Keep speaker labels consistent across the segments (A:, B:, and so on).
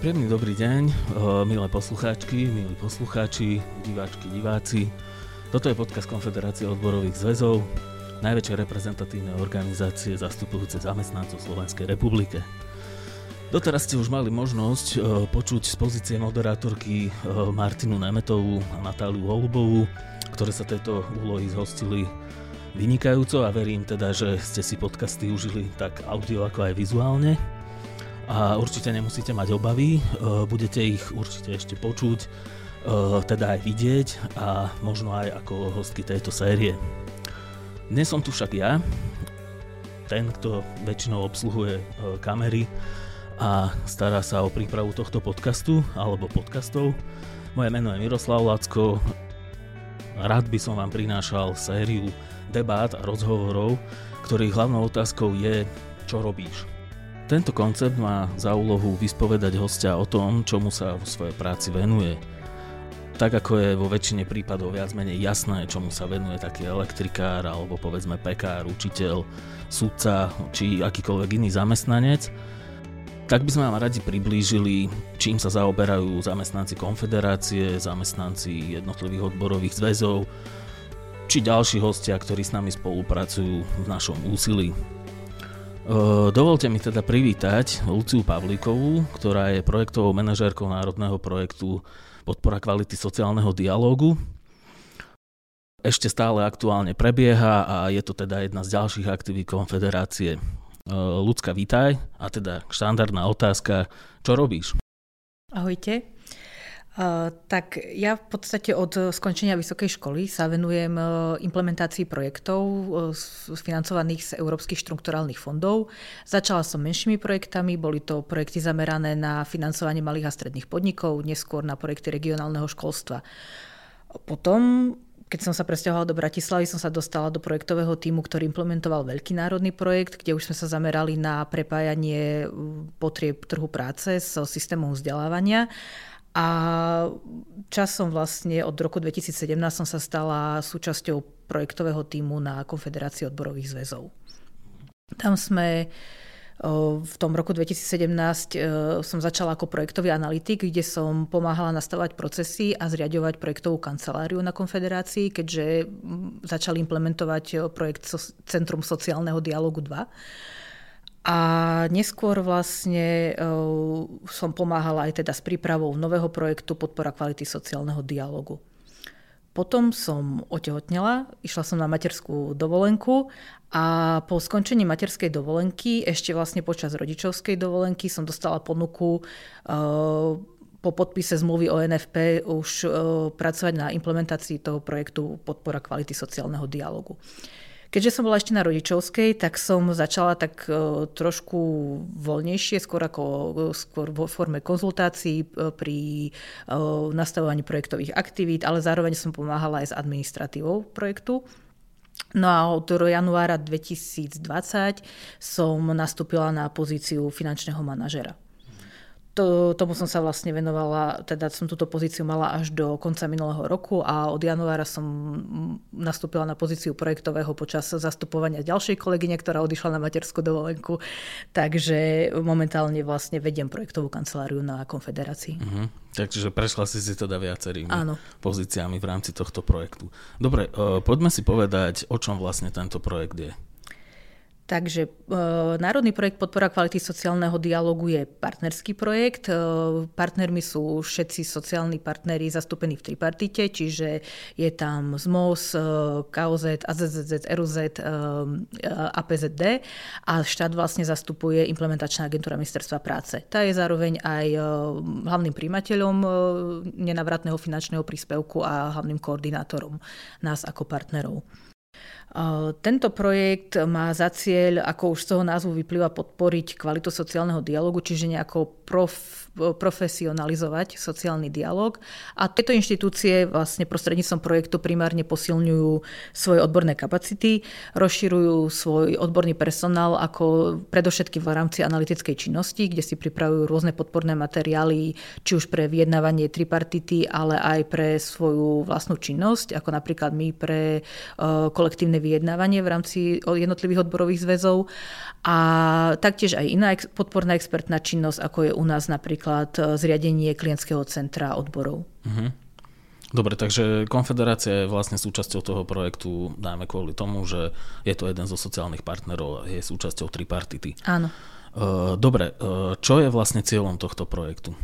A: Príjemný dobrý deň, milé poslucháčky, milí poslucháči, diváčky, diváci. Toto je podcast Konfederácie odborových zväzov, najväčšej reprezentatívnej organizácie zastupujúce zamestnancov Slovenskej republike. Doteraz ste už mali možnosť počuť z pozície moderátorky Martinu Nemetovú a Natáliu Holubovú, ktoré sa tejto úlohy zhostili vynikajúco a verím teda, že ste si podcasty užili tak audio ako aj vizuálne a určite nemusíte mať obavy, e, budete ich určite ešte počuť, e, teda aj vidieť a možno aj ako hostky tejto série. Dnes som tu však ja, ten, kto väčšinou obsluhuje e, kamery a stará sa o prípravu tohto podcastu alebo podcastov. Moje meno je Miroslav Lacko. Rád by som vám prinášal sériu debát a rozhovorov, ktorých hlavnou otázkou je, čo robíš tento koncept má za úlohu vyspovedať hostia o tom, čomu sa vo svojej práci venuje. Tak ako je vo väčšine prípadov viac menej jasné, čomu sa venuje taký elektrikár alebo povedzme pekár, učiteľ, sudca či akýkoľvek iný zamestnanec, tak by sme vám radi priblížili, čím sa zaoberajú zamestnanci konfederácie, zamestnanci jednotlivých odborových zväzov, či ďalší hostia, ktorí s nami spolupracujú v našom úsilí. Dovolte mi teda privítať Luciu Pavlíkovú, ktorá je projektovou manažérkou národného projektu Podpora kvality sociálneho dialógu. Ešte stále aktuálne prebieha a je to teda jedna z ďalších aktivít konfederácie. Lucka, vítaj. A teda štandardná otázka, čo robíš?
B: Ahojte. Uh, tak ja v podstate od skončenia vysokej školy sa venujem uh, implementácii projektov uh, financovaných z európskych štrukturálnych fondov. Začala som menšími projektami, boli to projekty zamerané na financovanie malých a stredných podnikov, neskôr na projekty regionálneho školstva. Potom keď som sa presťahovala do Bratislavy, som sa dostala do projektového týmu, ktorý implementoval veľký národný projekt, kde už sme sa zamerali na prepájanie potrieb trhu práce so systémom vzdelávania a časom vlastne od roku 2017 som sa stala súčasťou projektového týmu na Konfederácii odborových zväzov. Tam sme v tom roku 2017 som začala ako projektový analytik, kde som pomáhala nastavať procesy a zriadovať projektovú kanceláriu na konfederácii, keďže začali implementovať projekt Centrum sociálneho dialogu 2 a neskôr vlastne uh, som pomáhala aj teda s prípravou nového projektu Podpora kvality sociálneho dialogu. Potom som otehotnela, išla som na materskú dovolenku a po skončení materskej dovolenky, ešte vlastne počas rodičovskej dovolenky som dostala ponuku uh, po podpise zmluvy o NFP už uh, pracovať na implementácii toho projektu Podpora kvality sociálneho dialogu. Keďže som bola ešte na rodičovskej, tak som začala tak e, trošku voľnejšie, skôr ako e, skôr vo forme konzultácií e, pri nastavovaní projektových aktivít, ale zároveň som pomáhala aj s administratívou projektu. No a od januára 2020 som nastúpila na pozíciu finančného manažera to, tomu som sa vlastne venovala, teda som túto pozíciu mala až do konca minulého roku a od januára som nastúpila na pozíciu projektového počas zastupovania ďalšej kolegyne, ktorá odišla na materskú dovolenku. Takže momentálne vlastne vediem projektovú kanceláriu na konfederácii. Uh-huh.
A: Takže prešla si si teda viacerými Áno. pozíciami v rámci tohto projektu. Dobre, uh, poďme si povedať, o čom vlastne tento projekt je.
B: Takže e, Národný projekt podpora kvality sociálneho dialogu je partnerský projekt. E, partnermi sú všetci sociálni partnery zastúpení v tripartite, čiže je tam ZMOS, e, KOZ, AZZZ, RUZ, e, APZD a štát vlastne zastupuje implementačná agentúra ministerstva práce. Tá je zároveň aj e, hlavným príjimateľom e, nenavratného finančného príspevku a hlavným koordinátorom nás ako partnerov. Tento projekt má za cieľ, ako už z toho názvu vyplýva, podporiť kvalitu sociálneho dialogu, čiže nejako prof, profesionalizovať sociálny dialog. A tieto inštitúcie vlastne prostredníctvom projektu primárne posilňujú svoje odborné kapacity, rozširujú svoj odborný personál ako predovšetkým v rámci analytickej činnosti, kde si pripravujú rôzne podporné materiály, či už pre vyjednávanie tripartity, ale aj pre svoju vlastnú činnosť, ako napríklad my pre uh, kolektívne vyjednávanie v rámci jednotlivých odborových zväzov a taktiež aj iná podporná expertná činnosť, ako je u nás napríklad e, zriadenie klientského centra odborov. Uh-huh.
A: Dobre, takže Konfederácia je vlastne súčasťou toho projektu, dáme kvôli tomu, že je to jeden zo sociálnych partnerov a je súčasťou tripartity.
B: Áno.
A: E, dobre, čo je vlastne cieľom tohto projektu?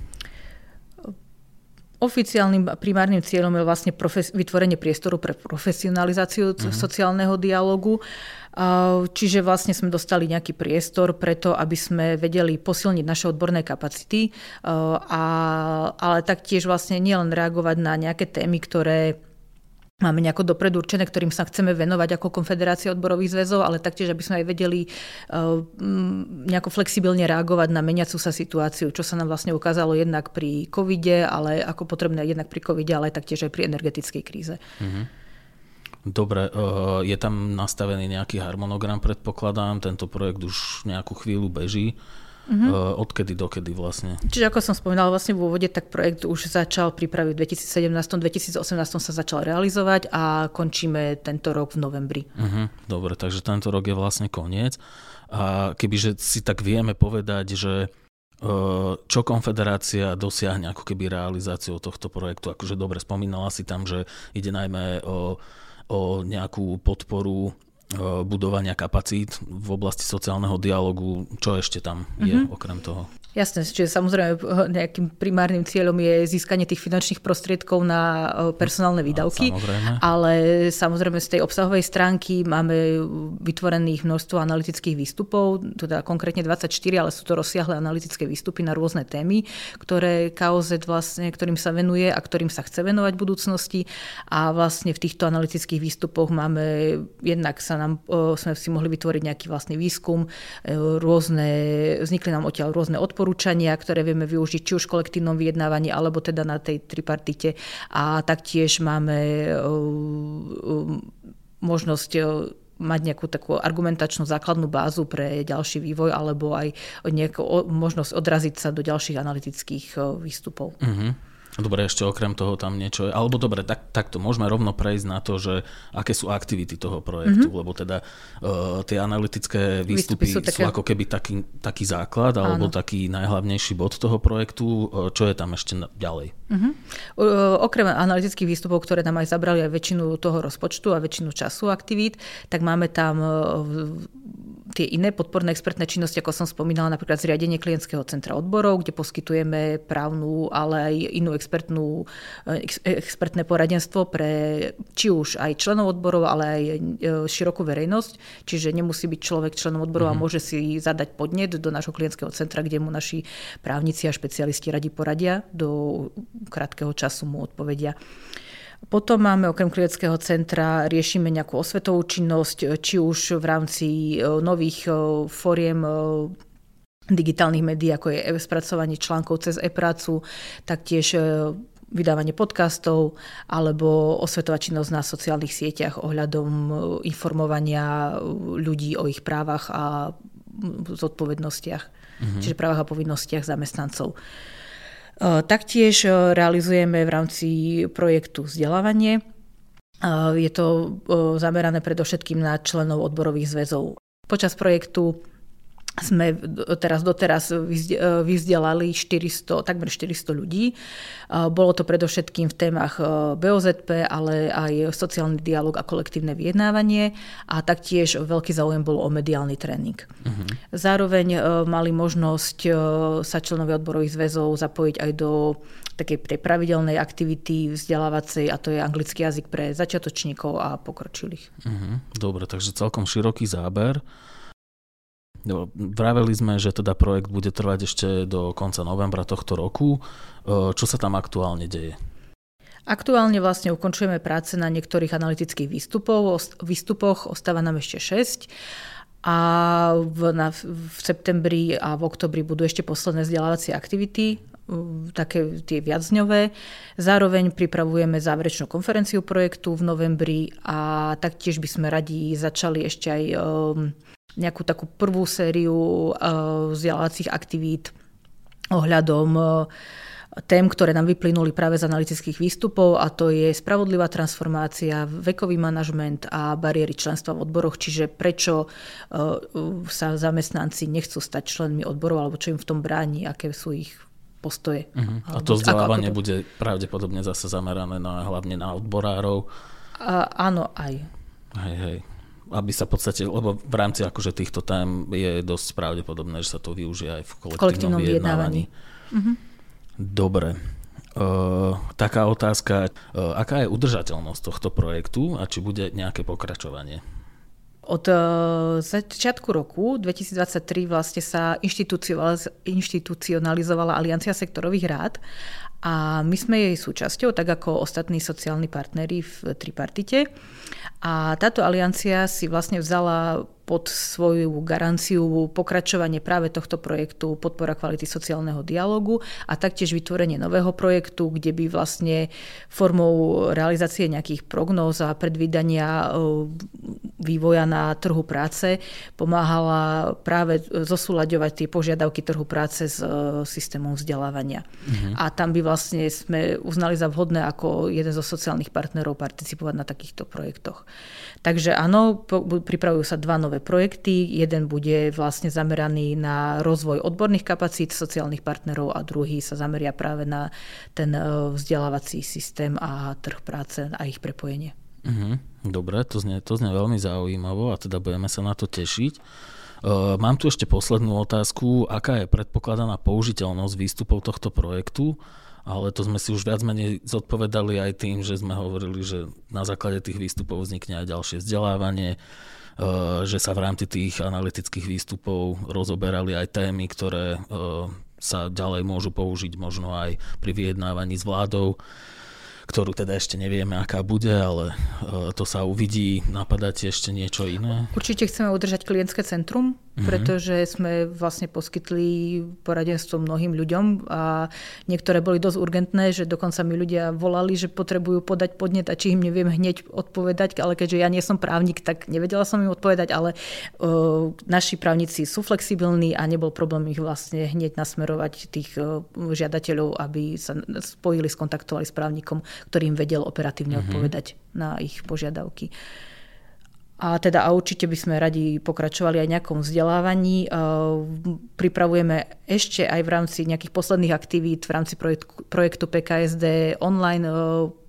B: Oficiálnym primárnym cieľom je vlastne profes- vytvorenie priestoru pre profesionalizáciu uh-huh. sociálneho dialogu. Čiže vlastne sme dostali nejaký priestor preto, aby sme vedeli posilniť naše odborné kapacity, a, ale taktiež vlastne nielen reagovať na nejaké témy, ktoré máme nejako dopredu určené, ktorým sa chceme venovať ako Konfederácia odborových zväzov, ale taktiež, aby sme aj vedeli uh, nejako flexibilne reagovať na meniacu sa situáciu, čo sa nám vlastne ukázalo jednak pri covide, ale ako potrebné jednak pri covide, ale taktiež aj pri energetickej kríze. Mm-hmm.
A: Dobre, uh, je tam nastavený nejaký harmonogram, predpokladám, tento projekt už nejakú chvíľu beží. Uh-huh. Odkedy dokedy vlastne?
B: Čiže ako som spomínala vlastne v úvode, tak projekt už začal prípravy v 2017, 2018 sa začal realizovať a končíme tento rok v novembri.
A: Uh-huh. Dobre, takže tento rok je vlastne koniec. A kebyže si tak vieme povedať, že e, čo konfederácia dosiahne ako keby realizáciou tohto projektu. Akože dobre, spomínala si tam, že ide najmä o, o nejakú podporu budovania kapacít v oblasti sociálneho dialogu, čo ešte tam je mm-hmm. okrem toho?
B: Jasné, čiže samozrejme nejakým primárnym cieľom je získanie tých finančných prostriedkov na e, personálne výdavky, samozrejme. ale samozrejme z tej obsahovej stránky máme vytvorených množstvo analytických výstupov, teda konkrétne 24, ale sú to rozsiahle analytické výstupy na rôzne témy, ktoré KOZ vlastne, ktorým sa venuje a ktorým sa chce venovať v budúcnosti a vlastne v týchto analytických výstupoch máme, jednak sa nám, sme si mohli vytvoriť nejaký vlastný výskum, rôzne, vznikli nám odtiaľ rôzne odporúčania, odporúčania, ktoré vieme využiť či už v kolektívnom vyjednávaní, alebo teda na tej tripartite. A taktiež máme uh, uh, možnosť uh, mať nejakú takú argumentačnú základnú bázu pre ďalší vývoj alebo aj nejakú možnosť odraziť sa do ďalších analytických výstupov. Uh-huh.
A: Dobre, ešte okrem toho tam niečo je. Alebo dobre, tak, takto môžeme rovno prejsť na to, že aké sú aktivity toho projektu, mm-hmm. lebo teda uh, tie analytické výstupy, výstupy sú, také... sú ako keby taký, taký základ alebo Áno. taký najhlavnejší bod toho projektu. Uh, čo je tam ešte ďalej?
B: Mm-hmm. Uh, okrem analytických výstupov, ktoré nám aj zabrali aj väčšinu toho rozpočtu a väčšinu času aktivít, tak máme tam uh, tie iné podporné expertné činnosti, ako som spomínala, napríklad zriadenie klientského centra odborov, kde poskytujeme právnu, ale aj inú expertnú, ex, expertné poradenstvo pre či už aj členov odborov, ale aj e, širokú verejnosť. Čiže nemusí byť človek členom odborov mm-hmm. a mhm. môže si zadať podnet do nášho klientského centra, kde mu naši právnici a špecialisti radi poradia. Do krátkeho času mu odpovedia. Potom máme okrem klinického centra, riešime nejakú osvetovú činnosť, či už v rámci e, nových e, foriem e, digitálnych médií, ako je spracovanie článkov cez e-prácu, taktiež vydávanie podcastov alebo osvetová činnosť na sociálnych sieťach ohľadom informovania ľudí o ich právach a zodpovednostiach, mm-hmm. čiže právach a povinnostiach zamestnancov. E, taktiež e, realizujeme v rámci projektu vzdelávanie. E, je to zamerané predovšetkým na členov odborových zväzov. Počas projektu sme teraz doteraz vyzdelali 400, takmer 400 ľudí. Bolo to predovšetkým v témach BOZP, ale aj sociálny dialog a kolektívne vyjednávanie a taktiež veľký záujem bol o mediálny tréning. Uh-huh. Zároveň mali možnosť sa členovia odborových zväzov zapojiť aj do takej tej pravidelnej aktivity vzdelávacej a to je anglický jazyk pre začiatočníkov a pokročilých.
A: Uh-huh. Dobre, takže celkom široký záber. Vraveli sme, že teda projekt bude trvať ešte do konca novembra tohto roku. E, čo sa tam aktuálne deje?
B: Aktuálne vlastne ukončujeme práce na niektorých analytických výstupov, výstupoch, ostáva nám ešte 6 a v, na, v septembri a v oktobri budú ešte posledné vzdelávacie aktivity, také tie viacdňové. Zároveň pripravujeme záverečnú konferenciu projektu v novembri a taktiež by sme radi začali ešte aj nejakú takú prvú sériu eh, vzdelávacích aktivít ohľadom eh, tém, ktoré nám vyplynuli práve z analytických výstupov a to je spravodlivá transformácia, vekový manažment a bariéry členstva v odboroch, čiže prečo sa zamestnanci nechcú stať členmi odborov alebo čo im v tom bráni, aké sú ich postoje.
A: Uh-huh. A to vzdelávanie ako, ako to... bude pravdepodobne zase zamerané na, hlavne na odborárov.
B: A, áno, aj.
A: Hej, hej. Aby sa v podstate, lebo v rámci akože týchto tém je dosť pravdepodobné, že sa to využije aj v kolektívnom, kolektívnom vyjednávaní. Uh-huh. Dobre. Uh, taká otázka, uh, aká je udržateľnosť tohto projektu a či bude nejaké pokračovanie?
B: Od e, začiatku roku 2023 vlastne sa inštitucionalizovala Aliancia sektorových rád a my sme jej súčasťou, tak ako ostatní sociálni partnery v tripartite. A táto aliancia si vlastne vzala pod svoju garanciu pokračovanie práve tohto projektu podpora kvality sociálneho dialogu a taktiež vytvorenie nového projektu, kde by vlastne formou realizácie nejakých prognóz a predvídania e, vývoja na trhu práce pomáhala práve zosúľaďovať tie požiadavky trhu práce s e, systémom vzdelávania. Mhm. A tam by vlastne sme uznali za vhodné ako jeden zo sociálnych partnerov participovať na takýchto projektoch. Takže áno, pripravujú sa dva nové projekty. Jeden bude vlastne zameraný na rozvoj odborných kapacít sociálnych partnerov a druhý sa zameria práve na ten e, vzdelávací systém a trh práce a ich prepojenie.
A: Mhm, dobre, to znie, to znie veľmi zaujímavo a teda budeme sa na to tešiť. Uh, mám tu ešte poslednú otázku. Aká je predpokladaná použiteľnosť výstupov tohto projektu? Ale to sme si už viac menej zodpovedali aj tým, že sme hovorili, že na základe tých výstupov vznikne aj ďalšie vzdelávanie, e, že sa v rámci tých analytických výstupov rozoberali aj témy, ktoré e, sa ďalej môžu použiť možno aj pri vyjednávaní s vládou ktorú teda ešte nevieme, aká bude, ale e, to sa uvidí. Napadáte ešte niečo iné?
B: Určite chceme udržať klientské centrum. Pretože sme vlastne poskytli poradenstvo mnohým ľuďom a niektoré boli dosť urgentné, že dokonca mi ľudia volali, že potrebujú podať podnet a či im neviem hneď odpovedať, ale keďže ja nie som právnik, tak nevedela som im odpovedať, ale uh, naši právnici sú flexibilní a nebol problém ich vlastne hneď nasmerovať tých uh, žiadateľov, aby sa spojili, skontaktovali s právnikom ktorým vedel operatívne mm-hmm. odpovedať na ich požiadavky. A teda a určite by sme radi pokračovali aj nejakom vzdelávaní. Pripravujeme ešte aj v rámci nejakých posledných aktivít v rámci projektu, PKSD online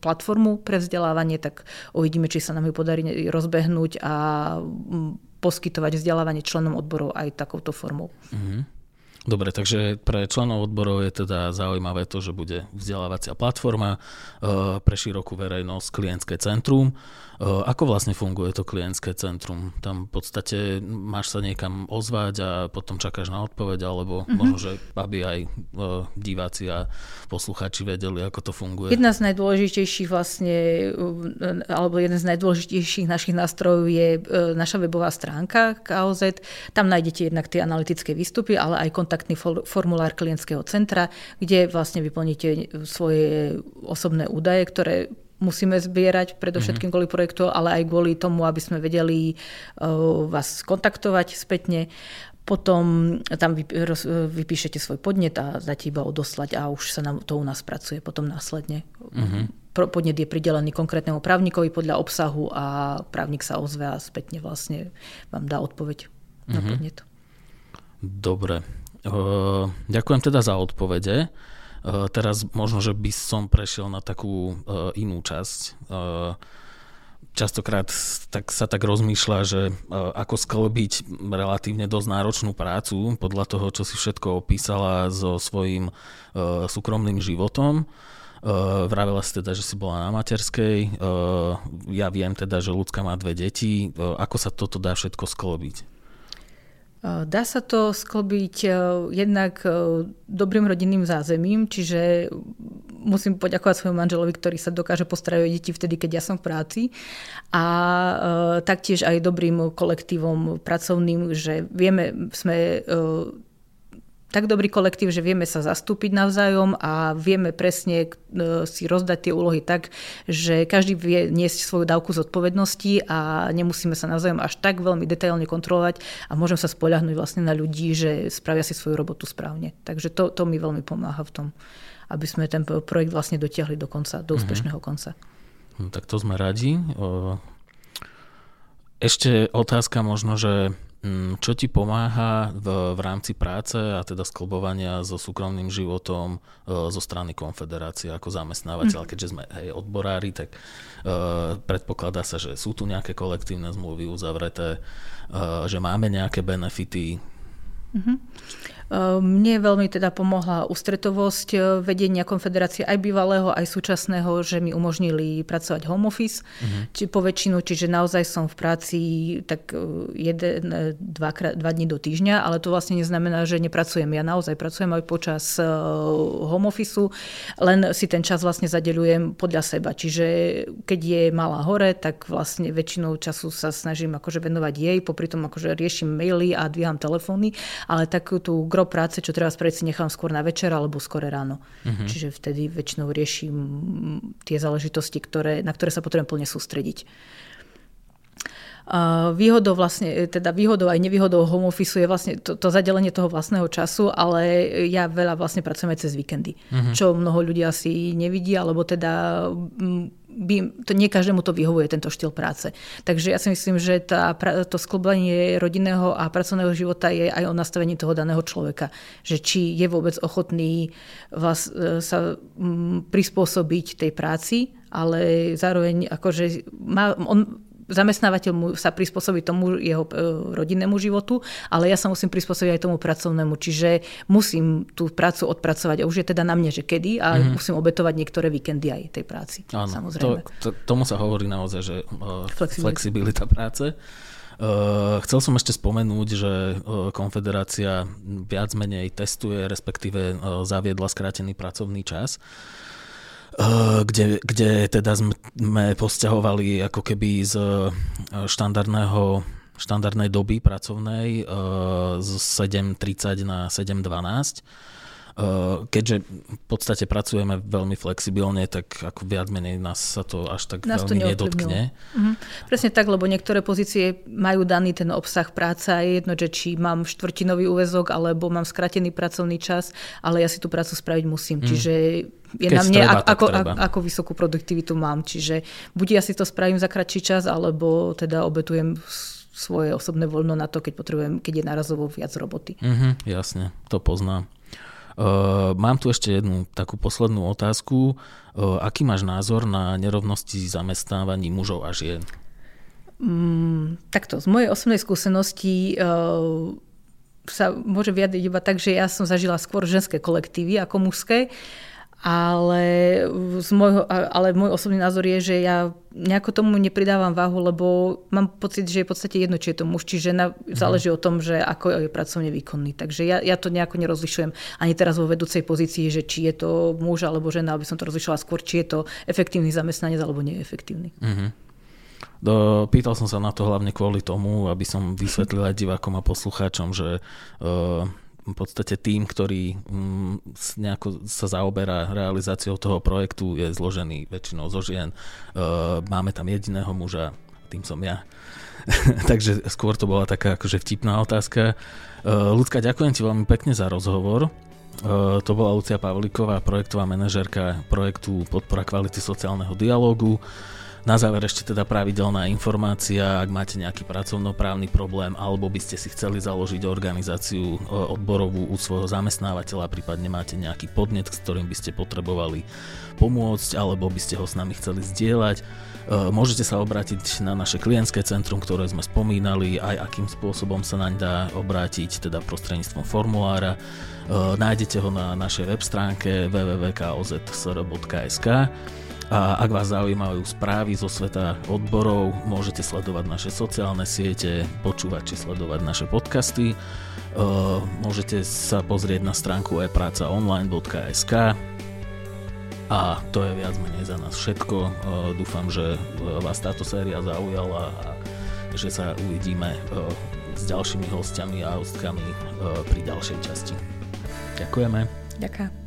B: platformu pre vzdelávanie, tak uvidíme, či sa nám ju podarí rozbehnúť a poskytovať vzdelávanie členom odborov aj takouto formou. Mm-hmm.
A: Dobre, takže pre členov odborov je teda zaujímavé to, že bude vzdelávacia platforma e, pre širokú verejnosť, klientské centrum. E, ako vlastne funguje to klientské centrum? Tam v podstate máš sa niekam ozvať a potom čakáš na odpoveď, alebo mm-hmm. možno, že aby aj e, diváci a poslucháči vedeli, ako to funguje.
B: Jedna z najdôležitejších vlastne, alebo jeden z najdôležitejších našich nástrojov je naša webová stránka KOZ. Tam nájdete jednak tie analytické výstupy, ale aj kontaktný formulár klientského centra, kde vlastne vyplníte svoje osobné údaje, ktoré musíme zbierať, predovšetkým mm-hmm. kvôli projektu, ale aj kvôli tomu, aby sme vedeli uh, vás kontaktovať spätne. Potom tam vypíšete svoj podnet a dáte iba odoslať a už sa nám to u nás pracuje potom následne. Mm-hmm. Podnet je pridelený konkrétnemu právnikovi podľa obsahu a právnik sa ozve a spätne vlastne vám dá odpoveď mm-hmm. na mhm. podnet.
A: Dobre. Uh, ďakujem teda za odpovede. Eh, teraz možno, že by som prešiel na takú uh, inú časť. Uh, častokrát tak sa tak rozmýšľa, že ako sklbiť relatívne dosť náročnú prácu podľa toho, čo si všetko opísala so svojím súkromným životom. Uh, vravela si teda, že si bola na materskej. Uh, ja viem teda, že ľudská má dve deti. Uh, ako sa toto dá všetko sklobiť?
B: Dá sa to sklbiť e, jednak e, dobrým rodinným zázemím, čiže musím poďakovať svojmu manželovi, ktorý sa dokáže postarať o deti vtedy, keď ja som v práci. A taktiež aj dobrým kolektívom pracovným, že vieme, sme tak dobrý kolektív, že vieme sa zastúpiť navzájom a vieme presne e, si rozdať tie úlohy tak, že každý vie niesť svoju dávku zodpovednosti a nemusíme sa navzájom až tak veľmi detailne kontrolovať a môžem sa spoľahnúť vlastne na ľudí, že spravia si svoju robotu správne. Takže to, to mi veľmi pomáha v tom. aby sme ten projekt vlastne dotiahli do konca, do mhm. úspešného konca.
A: No, tak to sme radi. Ešte otázka možno, že čo ti pomáha v, v rámci práce a teda sklbovania so súkromným životom zo strany konfederácie ako zamestnávateľ, mm. keďže sme hej, odborári, tak uh, predpokladá sa, že sú tu nejaké kolektívne zmluvy uzavreté, uh, že máme nejaké benefity. Mm-hmm.
B: Mne veľmi teda pomohla ústretovosť eh, vedenia konfederácie aj bývalého, aj súčasného, že mi umožnili pracovať home office, uh-huh. či po väčšinu, čiže naozaj som v práci tak eh, jeden, eh, dva, dva dní do týždňa, ale to vlastne neznamená, že nepracujem. Ja naozaj pracujem aj počas home office, len si ten čas vlastne zadeľujem podľa seba. Čiže keď je malá hore, tak vlastne väčšinou času sa snažím akože venovať jej, popri tom akože riešim maily a dvíham telefóny, ale takú tú gro práce, čo treba spraviť, si nechám skôr na večer alebo skôr ráno. Uh-huh. Čiže vtedy väčšinou riešim tie záležitosti, ktoré, na ktoré sa potrebujem plne sústrediť. Výhodou vlastne, teda výhodou aj nevýhodou home office je vlastne to, to zadelenie toho vlastného času, ale ja veľa vlastne pracujem aj cez víkendy, uh-huh. čo mnoho ľudí asi nevidí, alebo teda by, to nie každému to vyhovuje, tento štýl práce. Takže ja si myslím, že tá, to sklbenie rodinného a pracovného života je aj o nastavení toho daného človeka. Že či je vôbec ochotný vás, e, sa prispôsobiť tej práci, ale zároveň akože má, on zamestnávateľ mu sa prispôsobí tomu jeho e, rodinnému životu, ale ja sa musím prispôsobiť aj tomu pracovnému. Čiže musím tú prácu odpracovať. A už je teda na mne, že kedy a mm-hmm. musím obetovať niektoré víkendy aj tej práci.
A: Áno, samozrejme. To, to, tomu sa hovorí naozaj, že uh, flexibilita. flexibilita práce. Uh, chcel som ešte spomenúť, že uh, Konfederácia viac menej testuje, respektíve uh, zaviedla skrátený pracovný čas. Eh, kde, kde teda sme posťahovali ako keby z eh, štandardného štandardnej doby pracovnej eh, z 7.30 na 7.12 Eh, keďže v podstate pracujeme veľmi flexibilne, tak ako viac menej nás sa to až tak nás veľmi nedotkne.
B: Mhm. Presne tak, lebo niektoré pozície majú daný ten obsah práce a je jedno, že či mám štvrtinový úvezok alebo mám skratený pracovný čas, ale ja si tú prácu spraviť musím. Mm. Čiže je Keď na mne, treba, ako, ako, ako vysokú produktivitu mám. Čiže buď ja si to spravím za kratší čas, alebo teda obetujem svoje osobné voľno na to, keď potrebujem, keď je narazovo viac roboty.
A: Mm-hmm, jasne, to poznám. Uh, mám tu ešte jednu takú poslednú otázku. Uh, aký máš názor na nerovnosti zamestnávaní mužov a žien?
B: Mm, takto, z mojej osobnej skúsenosti uh, sa môže vyjadriť iba tak, že ja som zažila skôr ženské kolektívy ako mužské. Ale, z môjho, ale môj osobný názor je, že ja nejako tomu nepridávam váhu, lebo mám pocit, že je v podstate jedno, či je to muž, či žena. Mhm. Záleží o tom, že ako je pracovne výkonný. Takže ja, ja to nejako nerozlišujem ani teraz vo vedúcej pozícii, že či je to muž alebo žena, aby som to rozlišovala skôr, či je to efektívny zamestnanec alebo neefektívny. Uh-huh.
A: Do, pýtal som sa na to hlavne kvôli tomu, aby som vysvetlil aj divákom a poslucháčom, že uh, v podstate tým, ktorý mm, nejako sa zaoberá realizáciou toho projektu, je zložený väčšinou zo žien. Máme tam jediného muža, tým som ja. Takže skôr to bola taká akože vtipná otázka. Ľudská, ďakujem ti veľmi pekne za rozhovor. To bola Lucia Pavlíková, projektová manažerka projektu Podpora kvality sociálneho dialógu. Na záver ešte teda pravidelná informácia, ak máte nejaký pracovnoprávny problém alebo by ste si chceli založiť organizáciu e, odborovú u svojho zamestnávateľa, prípadne máte nejaký podnet, s ktorým by ste potrebovali pomôcť alebo by ste ho s nami chceli zdieľať, e, môžete sa obrátiť na naše klientské centrum, ktoré sme spomínali, aj akým spôsobom sa naň dá obrátiť, teda prostredníctvom formulára. E, nájdete ho na našej web stránke www.kozsr.sk a ak vás zaujímajú správy zo sveta odborov, môžete sledovať naše sociálne siete, počúvať či sledovať naše podcasty. Môžete sa pozrieť na stránku e-prácaonline.sk a to je viac menej za nás všetko. Dúfam, že vás táto séria zaujala a že sa uvidíme s ďalšími hostiami a hostkami pri ďalšej časti. Ďakujeme.
B: Ďakujem.